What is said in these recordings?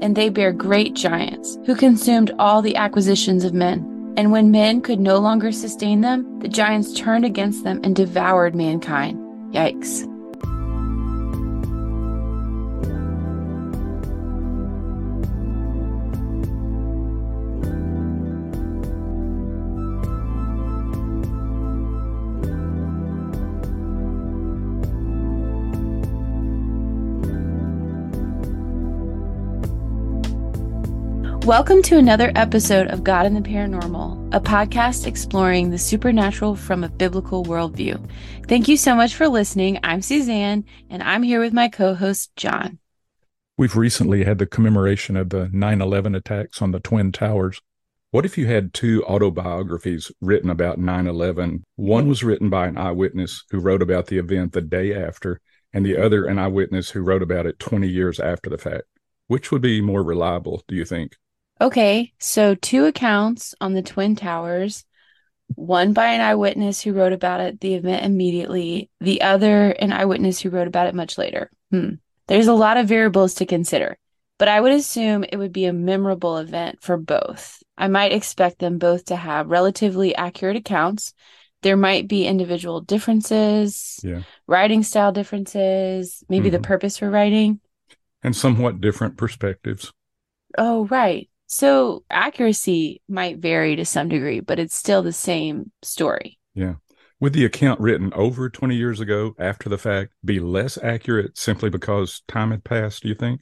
and they bare great giants, who consumed all the acquisitions of men. And when men could no longer sustain them, the giants turned against them and devoured mankind. Yikes. Welcome to another episode of God and the Paranormal, a podcast exploring the supernatural from a biblical worldview. Thank you so much for listening. I'm Suzanne, and I'm here with my co host, John. We've recently had the commemoration of the 9 11 attacks on the Twin Towers. What if you had two autobiographies written about 9 11? One was written by an eyewitness who wrote about the event the day after, and the other an eyewitness who wrote about it 20 years after the fact. Which would be more reliable, do you think? Okay, so two accounts on the Twin Towers, one by an eyewitness who wrote about it the event immediately, the other an eyewitness who wrote about it much later. Hmm. There's a lot of variables to consider, but I would assume it would be a memorable event for both. I might expect them both to have relatively accurate accounts. There might be individual differences, Yeah. writing style differences, maybe the Mhm. purpose for writing. And somewhat different perspectives. Oh, right. So accuracy might vary to some degree, but it's still the same story. Yeah. Would the account written over 20 years ago after the fact be less accurate simply because time had passed, do you think?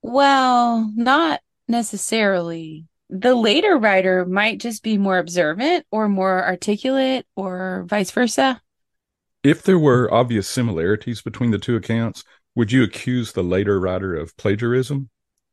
Well, not necessarily. The later writer might just be more observant or more articulate or vice versa. If there were obvious similarities between the two accounts, would you accuse the later writer of plagiarism?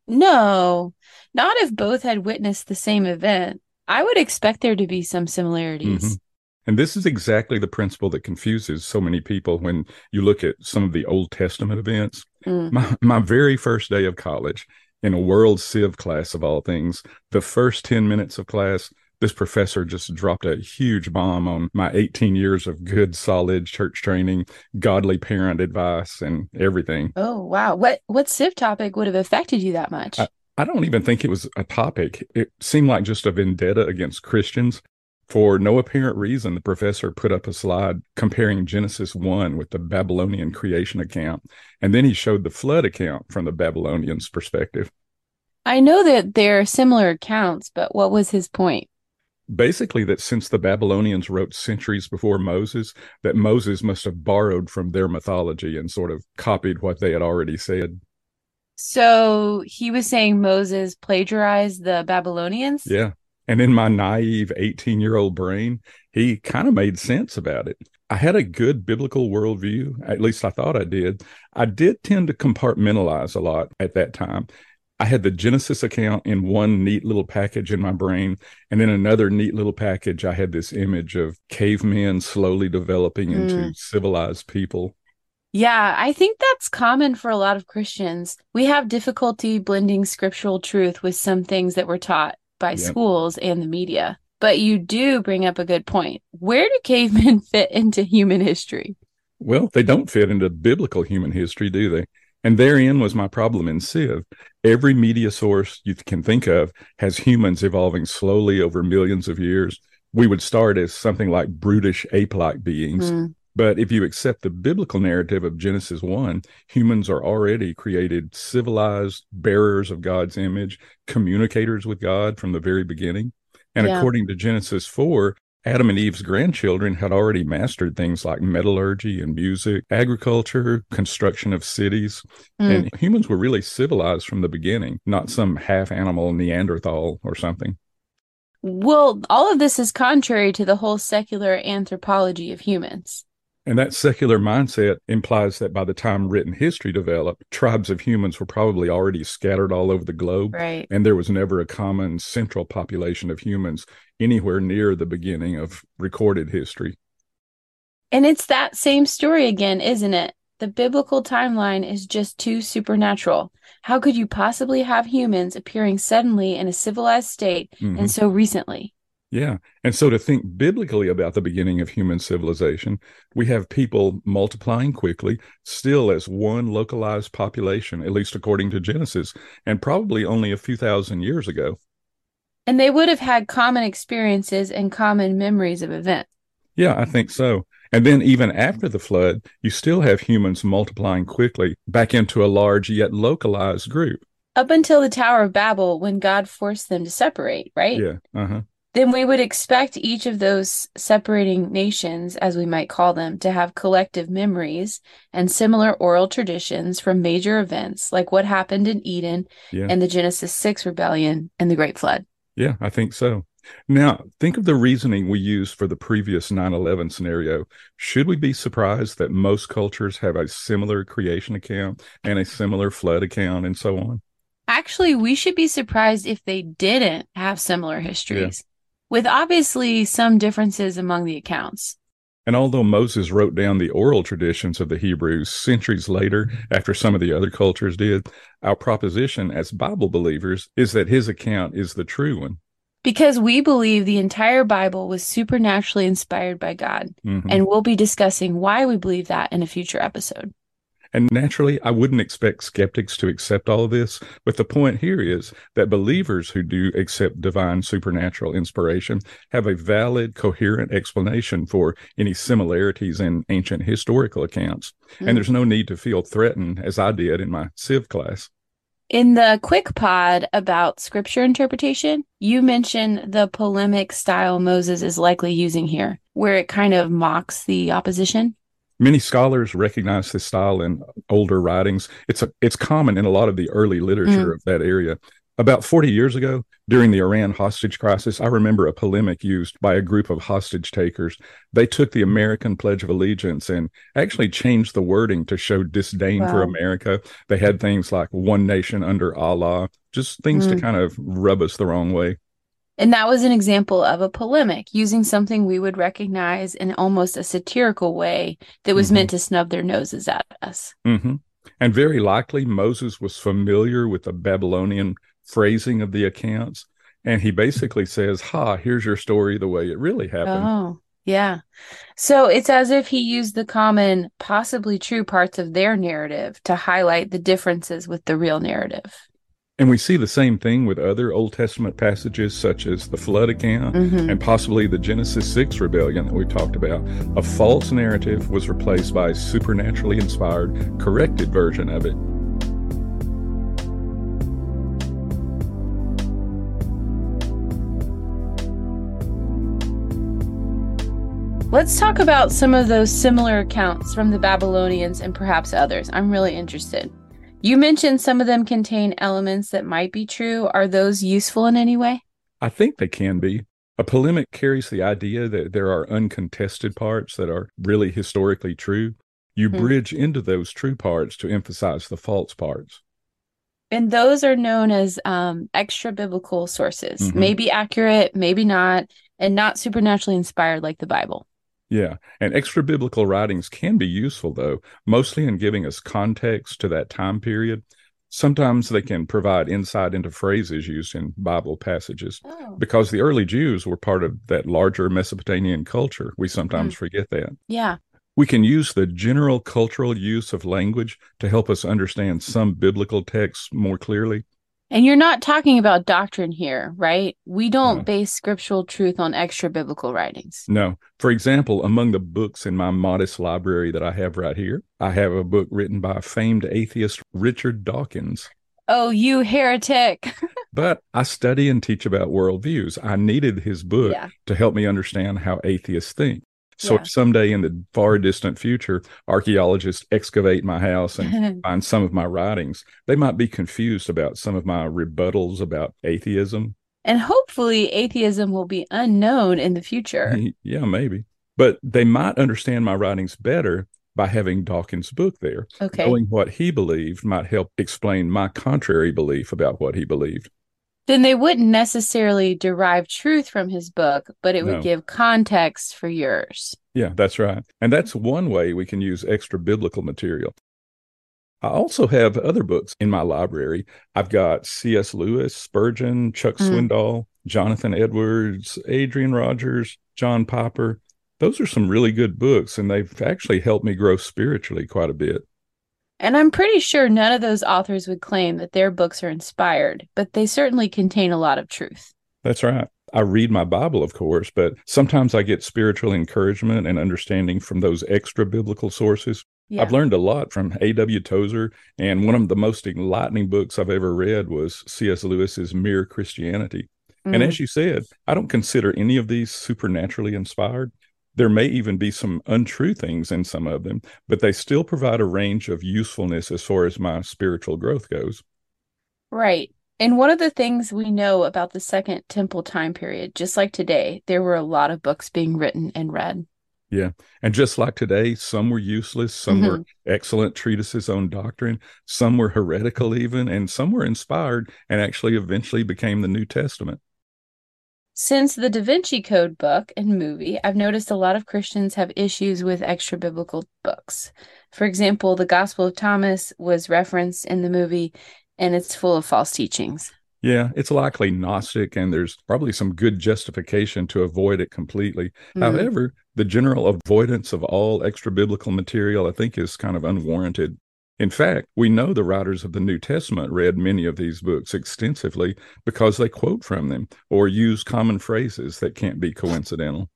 No, not if both had witnessed the same event. I would expect there to be some similarities. Mhm. And this is exactly the principle that confuses so many people when you look at some of the Old Testament events. Mm. My, my very first day of college, in a world civ class of all things, the first 10 minutes of class, this professor just dropped a huge bomb on my 18 years of good, solid church training, godly parent advice, and everything. Oh, wow. What what civ topic would have affected you that much? I don't even think it was a topic. It seemed like just a vendetta against Christians. For no apparent reason, the professor put up a slide comparing Genesis 1 with the Babylonian creation account. And then he showed the flood account from the Babylonians' perspective. I know that there are similar accounts, but what was his point? Basically, that since the Babylonians wrote centuries before Moses, that Moses must have borrowed from their mythology and sort of copied what they had already said. So he was saying Moses plagiarized the Babylonians? Yeah. And in my naive 18 year old brain, he kind of made sense about it. I had a good biblical worldview. At least I thought I did. I did tend to compartmentalize a lot at that time. I had the Genesis account in one neat little package in my brain. And then another neat little package, I had this image of cavemen slowly developing into mm. civilized people. Yeah, I think that's common for a lot of Christians. We have difficulty blending scriptural truth with some things that we're taught by Yep. schools and the media. But you do bring up a good point. Where do cavemen fit into human history? Well, they don't fit into biblical human history, do they? And therein was my problem in Civ. Every media source you can think of has humans evolving slowly over millions of years. We would start as something like brutish ape like beings. Hmm. But if you accept the biblical narrative of Genesis 1, humans are already created civilized bearers of God's image, communicators with God from the very beginning. And Yeah. according to Genesis 4, Adam and Eve's grandchildren had already mastered things like metallurgy and music, agriculture, construction of cities. Hmm. And humans were really civilized from the beginning, not some half animal Neanderthal or something. Well, all of this is contrary to the whole secular anthropology of humans. And that secular mindset implies that by the time written history developed, tribes of humans were probably already scattered all over the globe. Right. And there was never a common central population of humans anywhere near the beginning of recorded history. And it's that same story again, isn't it? The biblical timeline is just too supernatural. How could you possibly have humans appearing suddenly in a civilized state Mhm. and so recently? Yeah. And so to think biblically about the beginning of human civilization, we have people multiplying quickly, still as one localized population, at least according to Genesis, and probably only a few thousand years ago. And they would have had common experiences and common memories of events. Yeah, I think so. And then even after the flood, you still have humans multiplying quickly back into a large yet localized group. Up until the Tower of Babel, when God forced them to separate, right? Yeah. Uh-huh. Then we would expect each of those separating nations, as we might call them, to have collective memories and similar oral traditions from major events like what happened in Eden Yeah. and the Genesis 6 rebellion and the Great Flood. Yeah, I think so. Now, think of the reasoning we used for the previous 9 11 scenario. Should we be surprised that most cultures have a similar creation account and a similar flood account and so on? Actually, we should be surprised if they didn't have similar histories, with obviously some differences among the accounts. And although Moses wrote down the oral traditions of the Hebrews centuries later, after some of the other cultures did, our proposition as Bible believers is that his account is the true one. Because we believe the entire Bible was supernaturally inspired by God, Mhm. and we'll be discussing why we believe that in a future episode. And naturally, I wouldn't expect skeptics to accept all of this, but the point here is that believers who do accept divine supernatural inspiration have a valid, coherent explanation for any similarities in ancient historical accounts. Mm. And there's no need to feel threatened, as I did in my Civ class. In the quick pod about scripture interpretation, you mentioned the polemic style Moses is likely using here, where it kind of mocks the opposition. Many scholars recognize this style in older writings. It's a, it's common in a lot of the early literature of that area. About 40 years ago, during the Iran hostage crisis, I remember a polemic used by a group of hostage takers. They took the American Pledge of Allegiance and actually changed the wording to show disdain for America. They had things like one nation under Allah, just things to Mm. kind of rub us the wrong way. And that was an example of a polemic using something we would recognize in almost a satirical way that was Mhm. meant to snub their noses at us. Mm-hmm. And very likely Moses was familiar with the Babylonian phrasing of the accounts. And he basically says, Ha, here's your story the way it really happened. Oh, yeah. So it's as if he used the common, possibly true parts of their narrative to highlight the differences with the real narrative. And we see the same thing with other Old Testament passages, such as the flood account Mhm. and possibly the Genesis 6 rebellion that we talked about. A false narrative was replaced by a supernaturally inspired, corrected version of it. Let's talk about some of those similar accounts from the Babylonians and perhaps others. I'm really interested. You mentioned some of them contain elements that might be true. Are those useful in any way? I think they can be. A polemic carries the idea that there are uncontested parts that are really historically true. You Hmm. bridge into those true parts to emphasize the false parts. And those are known as um, extra biblical sources, Mhm. maybe accurate, maybe not, and not supernaturally inspired like the Bible. Yeah. And extra biblical writings can be useful, though, mostly in giving us context to that time period. Sometimes they can provide insight into phrases used in Bible passages. Oh. Because the early Jews were part of that larger Mesopotamian culture. We sometimes mm. forget that. Yeah. We can use the general cultural use of language to help us understand some biblical texts more clearly. And you're not talking about doctrine here, right? We don't No. base scriptural truth on extra biblical writings. No. For example, among the books in my modest library that I have right here, I have a book written by famed atheist Richard Dawkins. Oh, you heretic. But I study and teach about worldviews. I needed his book yeah. to help me understand how atheists think. So Yeah. if someday in the far distant future, archaeologists excavate my house and find some of my writings, they might be confused about some of my rebuttals about atheism. and hopefully atheism will be unknown in the future. yeah, maybe. But they might understand my writings better by having Dawkins' book there. Okay. Knowing what he believed might help explain my contrary belief about what he believed. Then they wouldn't necessarily derive truth from his book, but it would No. give context for yours. Yeah, that's right. And that's one way we can use extra biblical material. I also have other books in my library. I've got C.S. Lewis, Spurgeon, Chuck Mm. Swindoll, Jonathan Edwards, Adrian Rogers, John Piper. Those are some really good books, and they've actually helped me grow spiritually quite a bit. And I'm pretty sure none of those authors would claim that their books are inspired, but they certainly contain a lot of truth. That's right. I read my Bible, of course, but sometimes I get spiritual encouragement and understanding from those extra biblical sources. Yeah. I've learned a lot from A.W. Tozer, and one of the most enlightening books I've ever read was C.S. Lewis's Mere Christianity. And Mm. as you said, I don't consider any of these supernaturally inspired. There may even be some untrue things in some of them, but they still provide a range of usefulness as far as my spiritual growth goes. Right. And one of the things we know about the Second Temple time period, just like today, there were a lot of books being written and read. Yeah. And just like today, some were useless, some were mm-hmm. excellent treatises on doctrine, some were heretical, even, and some were inspired and actually eventually became the New Testament. Since the Da Vinci Code book and movie, I've noticed a lot of Christians have issues with extra biblical books. For example, the Gospel of Thomas was referenced in the movie, and it's full of false teachings. Yeah, it's likely Gnostic, and there's probably some good justification to avoid it completely. Mm. However, the general avoidance of all extra biblical material, I think, is kind of unwarranted. In fact, we know the writers of the New Testament read many of these books extensively because they quote from them or use common phrases that can't be coincidental.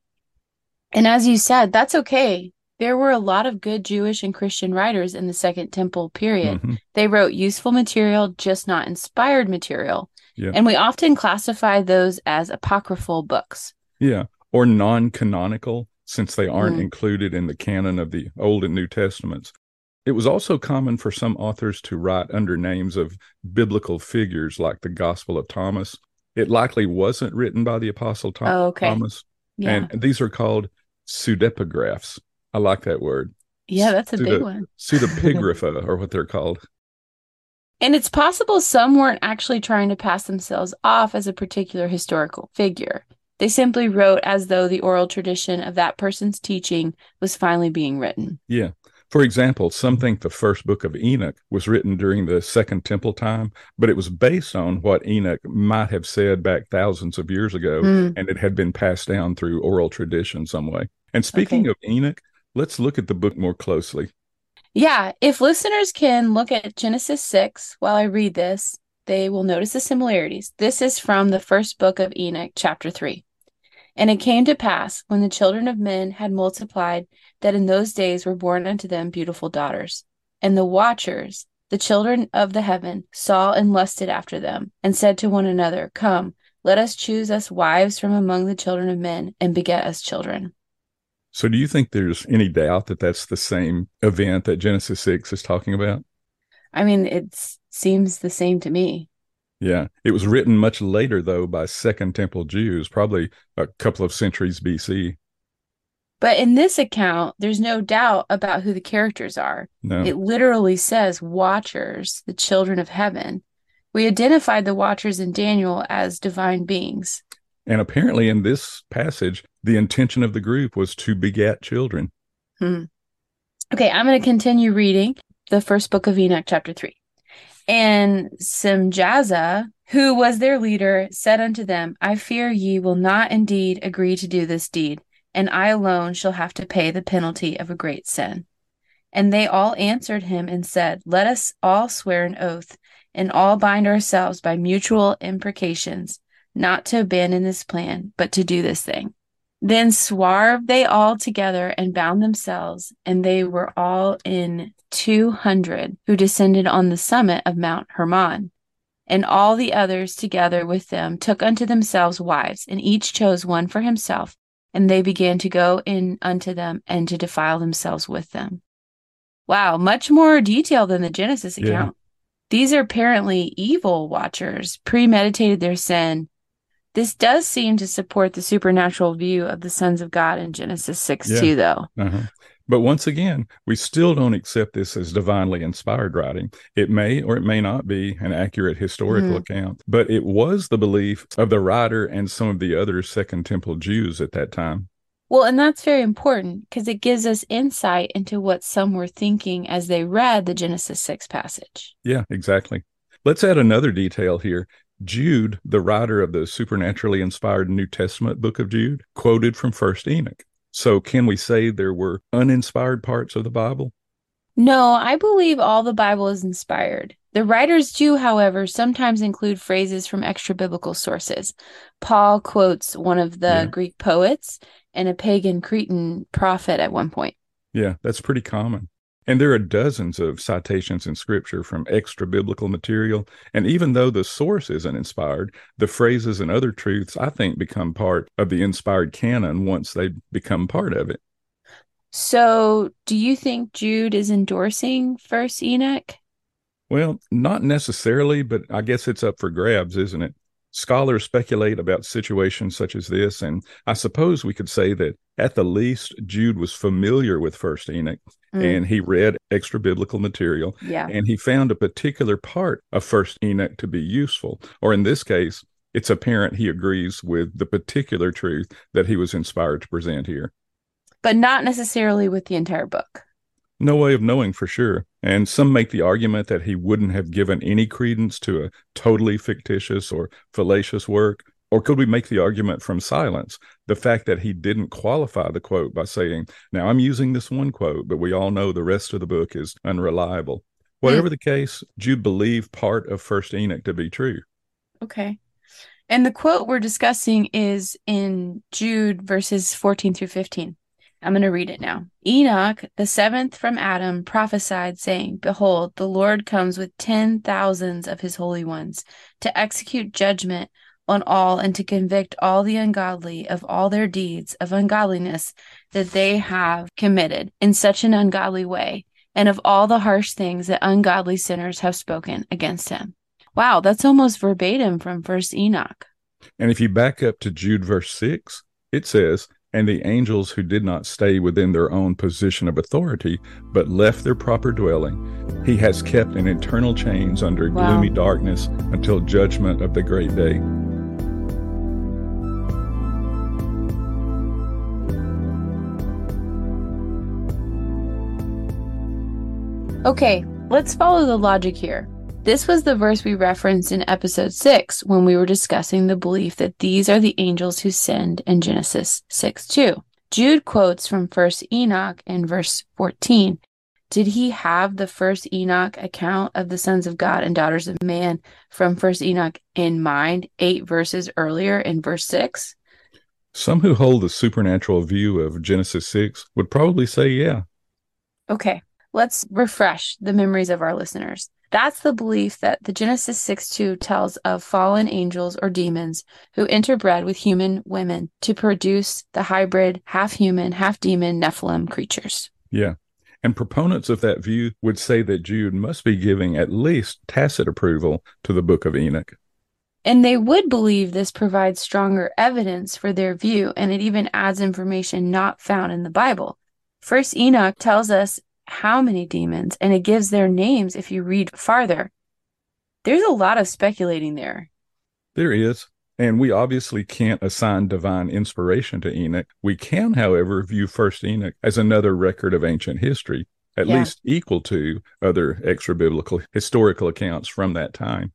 And as you said, that's okay. There were a lot of good Jewish and Christian writers in the Second Temple period. Mhm. They wrote useful material, just not inspired material. Yeah. And we often classify those as apocryphal books. Yeah, or non canonical, since they aren't Mm. included in the canon of the Old and New Testaments. It was also common for some authors to write under names of biblical figures like the Gospel of Thomas. It likely wasn't written by the Apostle Tho- Oh, okay. Thomas, Yeah. and these are called pseudepigraphs. I like that word. yeah, that's a big one. Pseudepigrapha, or what they're called. And it's possible some weren't actually trying to pass themselves off as a particular historical figure. They simply wrote as though the oral tradition of that person's teaching was finally being written. Yeah. For example, some think the first book of Enoch was written during the Second Temple time, but it was based on what Enoch might have said back thousands of years ago, Hmm. and it had been passed down through oral tradition some way. And speaking Okay. of Enoch, let's look at the book more closely. Yeah, if listeners can look at Genesis 6 while I read this, they will notice the similarities. This is from the first book of Enoch, chapter 3. And it came to pass, when the children of men had multiplied, that in those days were born unto them beautiful daughters. And the watchers, the children of the heaven, saw and lusted after them, and said to one another, Come, let us choose us wives from among the children of men, and beget us children. So, do you think there's any doubt that that's the same event that Genesis 6 is talking about? I mean, it seems the same to me. Yeah. It was written much later, though, by Second Temple Jews, probably a couple of centuries BC. But in this account, there's no doubt about who the characters are. No. It literally says watchers, the children of heaven. We identified the watchers in Daniel as divine beings. And apparently, in this passage, the intention of the group was to beget children. Hmm. Okay, I'm going to continue reading the first book of Enoch, chapter 3. And Semjaza, who was their leader, said unto them, I fear ye will not indeed agree to do this deed, and I alone shall have to pay the penalty of a great sin. And they all answered him and said, Let us all swear an oath, and all bind ourselves by mutual imprecations, not to abandon this plan, but to do this thing. Then swarved they all together and bound themselves, and they were all in two hundred who descended on the summit of Mount Hermon. And all the others together with them took unto themselves wives, and each chose one for himself, and they began to go in unto them and to defile themselves with them. Wow, much more detail than the Genesis Yeah. account. These are apparently evil watchers, premeditated their sin. This does seem to support the supernatural view of the sons of God in Genesis 6 Yeah. too, though. Uh-huh. But once again, we still don't accept this as divinely inspired writing. It may or it may not be an accurate historical Mhm. account, but it was the belief of the writer and some of the other Second Temple Jews at that time. Well, and that's very important because it gives us insight into what some were thinking as they read the Genesis 6 passage. Yeah, exactly. Let's add another detail here. Jude, the writer of the supernaturally inspired New Testament book of Jude, quoted from First Enoch. So, can we say there were uninspired parts of the Bible? No, I believe all the Bible is inspired. The writers do, however, sometimes include phrases from extra biblical sources. Paul quotes one of the yeah. Greek poets and a pagan Cretan prophet at one point. Yeah, that's pretty common. And there are dozens of citations in scripture from extra biblical material. And even though the source isn't inspired, the phrases and other truths, I think, become part of the inspired canon once they become part of it. So, do you think Jude is endorsing First Enoch? Well, not necessarily, but I guess it's up for grabs, isn't it? Scholars speculate about situations such as this, and I suppose we could say that at the least, Jude was familiar with First Enoch mm. and he read extra biblical material. Yeah. And he found a particular part of First Enoch to be useful. Or in this case, it's apparent he agrees with the particular truth that he was inspired to present here. But not necessarily with the entire book. No way of knowing for sure. And some make the argument that he wouldn't have given any credence to a totally fictitious or fallacious work. Or could we make the argument from silence? The fact that he didn't qualify the quote by saying, Now I'm using this one quote, but we all know the rest of the book is unreliable. Whatever the case, Jude believed part of First Enoch to be true. Okay. And the quote we're discussing is in Jude verses 14 through 15. I'm going to read it now. Enoch, the seventh from Adam, prophesied, saying, Behold, the Lord comes with ten thousands of his holy ones to execute judgment on all and to convict all the ungodly of all their deeds of ungodliness that they have committed in such an ungodly way, and of all the harsh things that ungodly sinners have spoken against him. Wow, that's almost verbatim from First Enoch. And if you back up to Jude verse 6, it says, and the angels who did not stay within their own position of authority, but left their proper dwelling, he has kept in eternal chains under wow. gloomy darkness until judgment of the great day. Okay, let's follow the logic here. This was the verse we referenced in episode 6 when we were discussing the belief that these are the angels who sinned in Genesis 6 2. Jude quotes from 1st Enoch in verse 14. Did he have the first Enoch account of the sons of God and daughters of man from 1st Enoch in mind, eight verses earlier in verse 6? Some who hold the supernatural view of Genesis 6 would probably say yeah. Okay, let's refresh the memories of our listeners. That's the belief that the Genesis 6 2 tells of fallen angels or demons who interbred with human women to produce the hybrid, half human, half demon Nephilim creatures. Yeah. And proponents of that view would say that Jude must be giving at least tacit approval to the book of Enoch. And they would believe this provides stronger evidence for their view, and it even adds information not found in the Bible. First Enoch tells us how many demons, and it gives their names if you read farther. There's a lot of speculating there. There is. And we obviously can't assign divine inspiration to Enoch. We can, however, view First Enoch as another record of ancient history, at yeah. least equal to other extra biblical historical accounts from that time.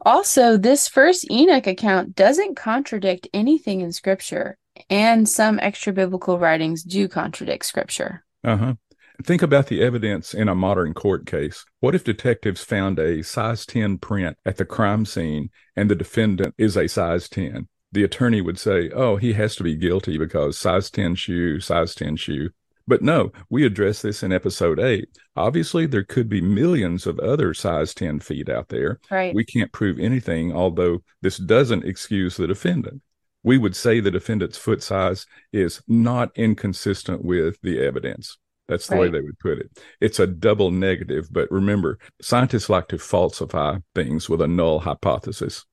Also, this first Enoch account doesn't contradict anything in Scripture, and some extra biblical writings do contradict Scripture. Uh huh. Think about the evidence in a modern court case. What if detectives found a size 10 print at the crime scene and the defendant is a size 10? The attorney would say, oh, he has to be guilty because size 10 shoe, size 10 shoe. But no, we address this in episode eight. Obviously, there could be millions of other size 10 feet out there. Right. We can't prove anything, although this doesn't excuse the defendant. We would say the defendant's foot size is not inconsistent with the evidence. That's the right. way they would put it. It's a double negative, but remember, scientists like to falsify things with a null hypothesis.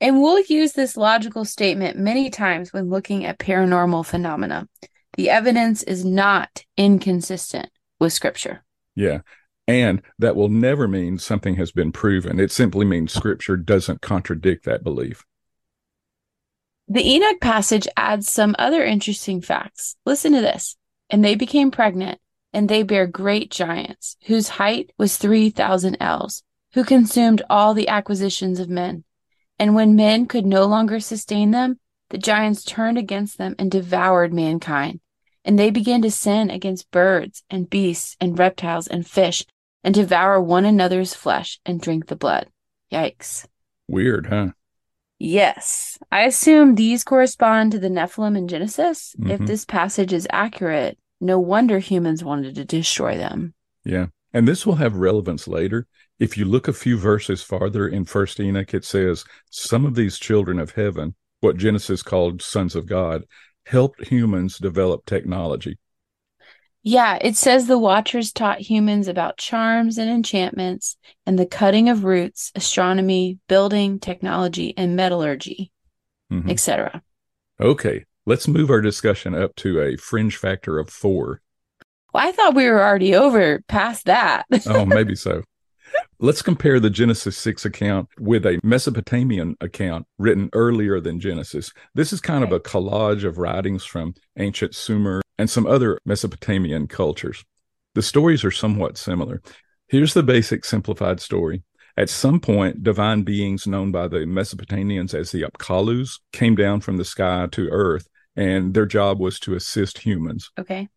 And we'll use this logical statement many times when looking at paranormal phenomena. The evidence is not inconsistent with scripture. Yeah. And that will never mean something has been proven. It simply means scripture doesn't contradict that belief. The Enoch passage adds some other interesting facts. Listen to this. And they became pregnant, and they bare great giants, whose height was 3,000 ells, who consumed all the acquisitions of men. And when men could no longer sustain them, the giants turned against them and devoured mankind. And they began to sin against birds and beasts and reptiles and fish and devour one another's flesh and drink the blood. Yikes. Weird, huh? Yes. I assume these correspond to the Nephilim in Genesis. Mhm. If this passage is accurate, no wonder humans wanted to destroy them. Yeah. And this will have relevance later. If you look a few verses farther in First Enoch, it says, Some of these children of heaven, what Genesis called sons of God, helped humans develop technology. Yeah, it says the Watchers taught humans about charms and enchantments and the cutting of roots, astronomy, building, technology, and metallurgy, Mhm. etc. Okay. Let's move our discussion up to a fringe factor of four. Well, I thought we were already over past that. Oh, maybe so. Let's compare the Genesis 6 account with a Mesopotamian account written earlier than Genesis. This is kind of a collage of writings from ancient Sumer and some other Mesopotamian cultures. The stories are somewhat similar. Here's the basic simplified story. At some point, divine beings known by the Mesopotamians as the Apkallus came down from the sky to earth, and their job was to assist humans. okay.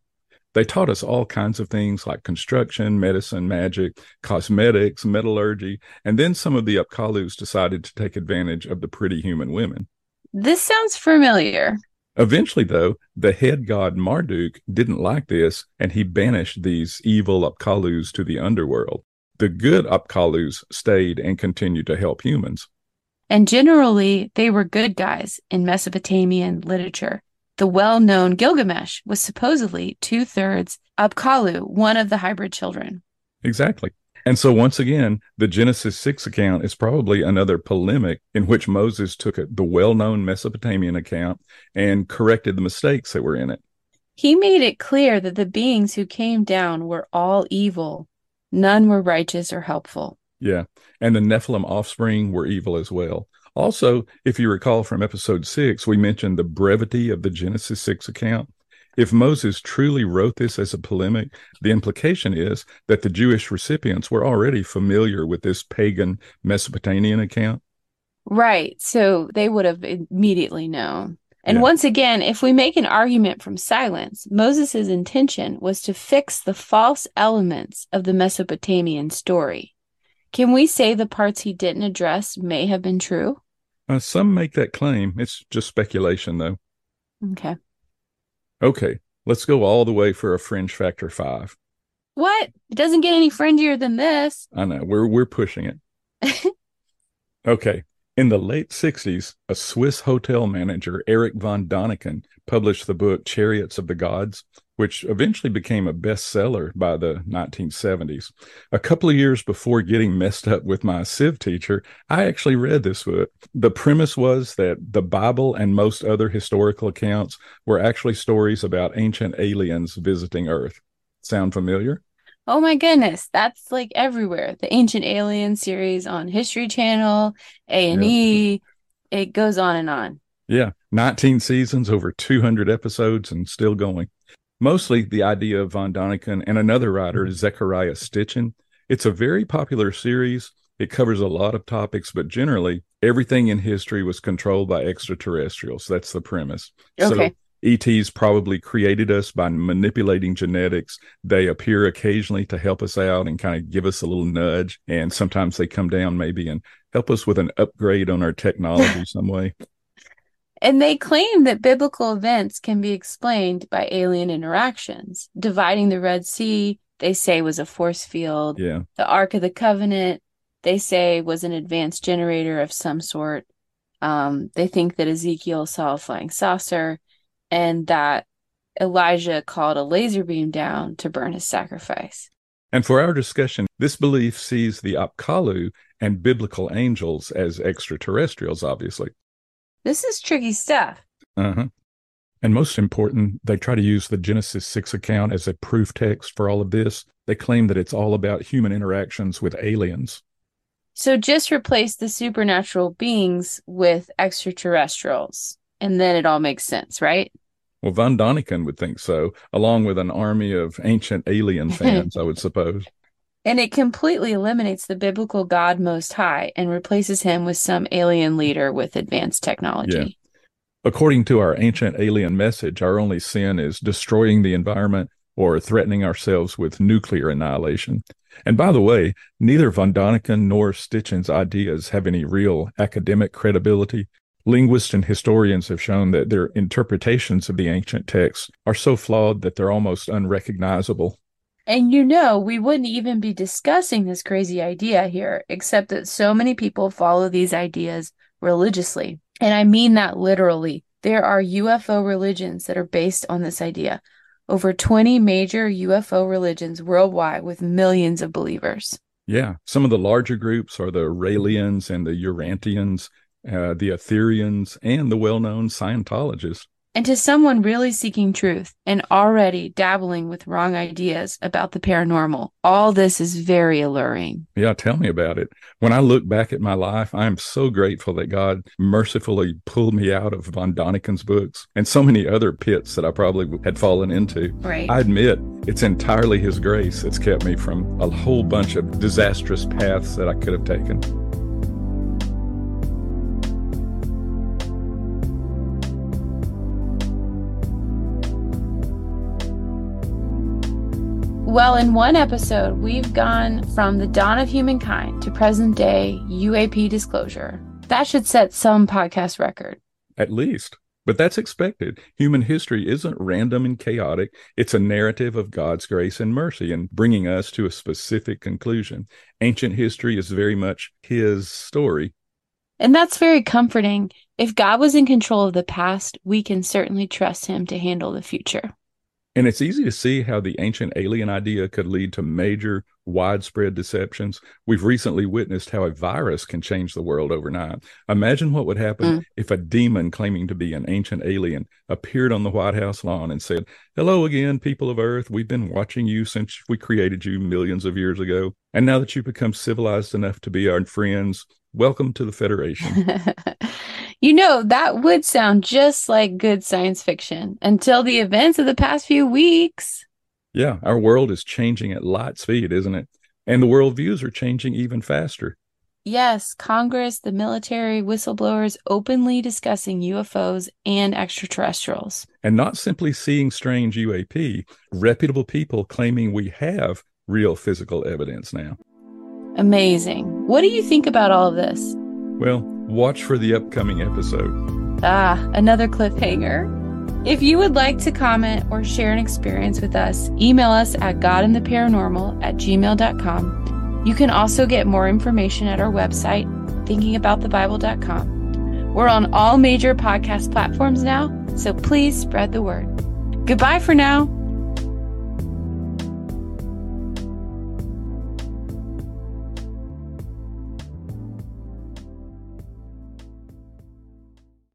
They taught us all kinds of things like construction, medicine, magic, cosmetics, metallurgy, and then some of the Apkallus decided to take advantage of the pretty human women. This sounds familiar. Eventually, though, the head god Marduk didn't like this and he banished these evil Apkallus to the underworld. The good Apkallus stayed and continued to help humans. And generally, they were good guys in Mesopotamian literature. The well known Gilgamesh was supposedly two thirds Apkallu, one of the hybrid children. Exactly. And so, once again, the Genesis 6 account is probably another polemic in which Moses took a- the well known Mesopotamian account and corrected the mistakes that were in it. He made it clear that the beings who came down were all evil, none were righteous or helpful. Yeah. And the Nephilim offspring were evil as well. Also, if you recall from episode six, we mentioned the brevity of the Genesis 6 account. If Moses truly wrote this as a polemic, the implication is that the Jewish recipients were already familiar with this pagan Mesopotamian account. Right. So they would have immediately known. And Yeah. once again, if we make an argument from silence, Moses' intention was to fix the false elements of the Mesopotamian story. Can we say the parts he didn't address may have been true? Uh, some make that claim. It's just speculation, though. Okay. Okay, let's go all the way for a fringe factor five. What? It doesn't get any fringier than this. I know we're we're pushing it. okay. In the late 60s, a Swiss hotel manager, Eric von Daniken, published the book Chariots of the Gods, which eventually became a bestseller by the 1970s. A couple of years before getting messed up with my Civ teacher, I actually read this book. The premise was that the Bible and most other historical accounts were actually stories about ancient aliens visiting Earth. Sound familiar? Oh my goodness, that's like everywhere. The Ancient Alien series on History Channel, A&E, it goes on and on. Yeah, 19 seasons, over 200 episodes, and still going. Mostly the idea of Von Daniken and another writer, Zecharia Sitchin. It's a very popular series. It covers a lot of topics, but generally, everything in history was controlled by extraterrestrials. That's the premise. Okay. So ETs probably created us by manipulating genetics. They appear occasionally to help us out and kind of give us a little nudge. And sometimes they come down maybe and help us with an upgrade on our technology some way. And they claim that biblical events can be explained by alien interactions. Dividing the Red Sea, they say, was a force field. Yeah. The Ark of the Covenant, they say, was an advanced generator of some sort. Um, they think that Ezekiel saw a flying saucer and that Elijah called a laser beam down to burn his sacrifice. And for our discussion, this belief sees the Apkallu and biblical angels as extraterrestrials, obviously. This is tricky stuff. Uh-huh. And most important, they try to use the Genesis 6 account as a proof text for all of this. They claim that it's all about human interactions with aliens. So just replace the supernatural beings with extraterrestrials. and then it all makes sense, right? Well, Von Daniken would think so, along with an army of ancient alien fans, I would suppose. And it completely eliminates the biblical God Most High and replaces him with some alien leader with advanced technology. Yeah. According to our ancient alien message, our only sin is destroying the environment or threatening ourselves with nuclear annihilation. And by the way, neither von Daniken nor Sitchin's ideas have any real academic credibility. Linguists and historians have shown that their interpretations of the ancient texts are so flawed that they're almost unrecognizable. And you know, we wouldn't even be discussing this crazy idea here, except that so many people follow these ideas religiously. And I mean that literally. There are UFO religions that are based on this idea over 20 major UFO religions worldwide with millions of believers. Yeah. Some of the larger groups are the Raelians and the Urantians, uh, the Aetherians, and the well known Scientologists. And to someone really seeking truth and already dabbling with wrong ideas about the paranormal, all this is very alluring. Yeah, tell me about it. When I look back at my life, I am so grateful that God mercifully pulled me out of von Daniken's books and so many other pits that I probably had fallen into. Right. I admit it's entirely His grace that's kept me from a whole bunch of disastrous paths that I could have taken. Well, in one episode, we've gone from the dawn of humankind to present day UAP disclosure. That should set some podcast record. At least. But that's expected. Human history isn't random and chaotic. It's a narrative of God's grace and mercy and bringing us to a specific conclusion. Ancient history is very much His story. And that's very comforting. If God was in control of the past, we can certainly trust Him to handle the future. And it's easy to see how the ancient alien idea could lead to major, widespread deceptions. We've recently witnessed how a virus can change the world overnight. Imagine what would happen mm. if a demon claiming to be an ancient alien appeared on the White House lawn and said, Hello again, people of Earth. We've been watching you since we created you millions of years ago. And now that you've become civilized enough to be our friends, welcome to the Federation. You know, that would sound just like good science fiction until the events of the past few weeks. Yeah, our world is changing at light speed, isn't it? And the worldviews are changing even faster. Yes, Congress, the military, whistleblowers openly discussing UFOs and extraterrestrials. And not simply seeing strange UAP, reputable people claiming we have real physical evidence now. Amazing. What do you think about all of this? Well, watch for the upcoming episode. Ah, another cliffhanger. If you would like to comment or share an experience with us, email us at godandtheparanormal at gmail.com. You can also get more information at our website, thinkingaboutthebible.com. We're on all major podcast platforms now, so please spread the word. Goodbye for now.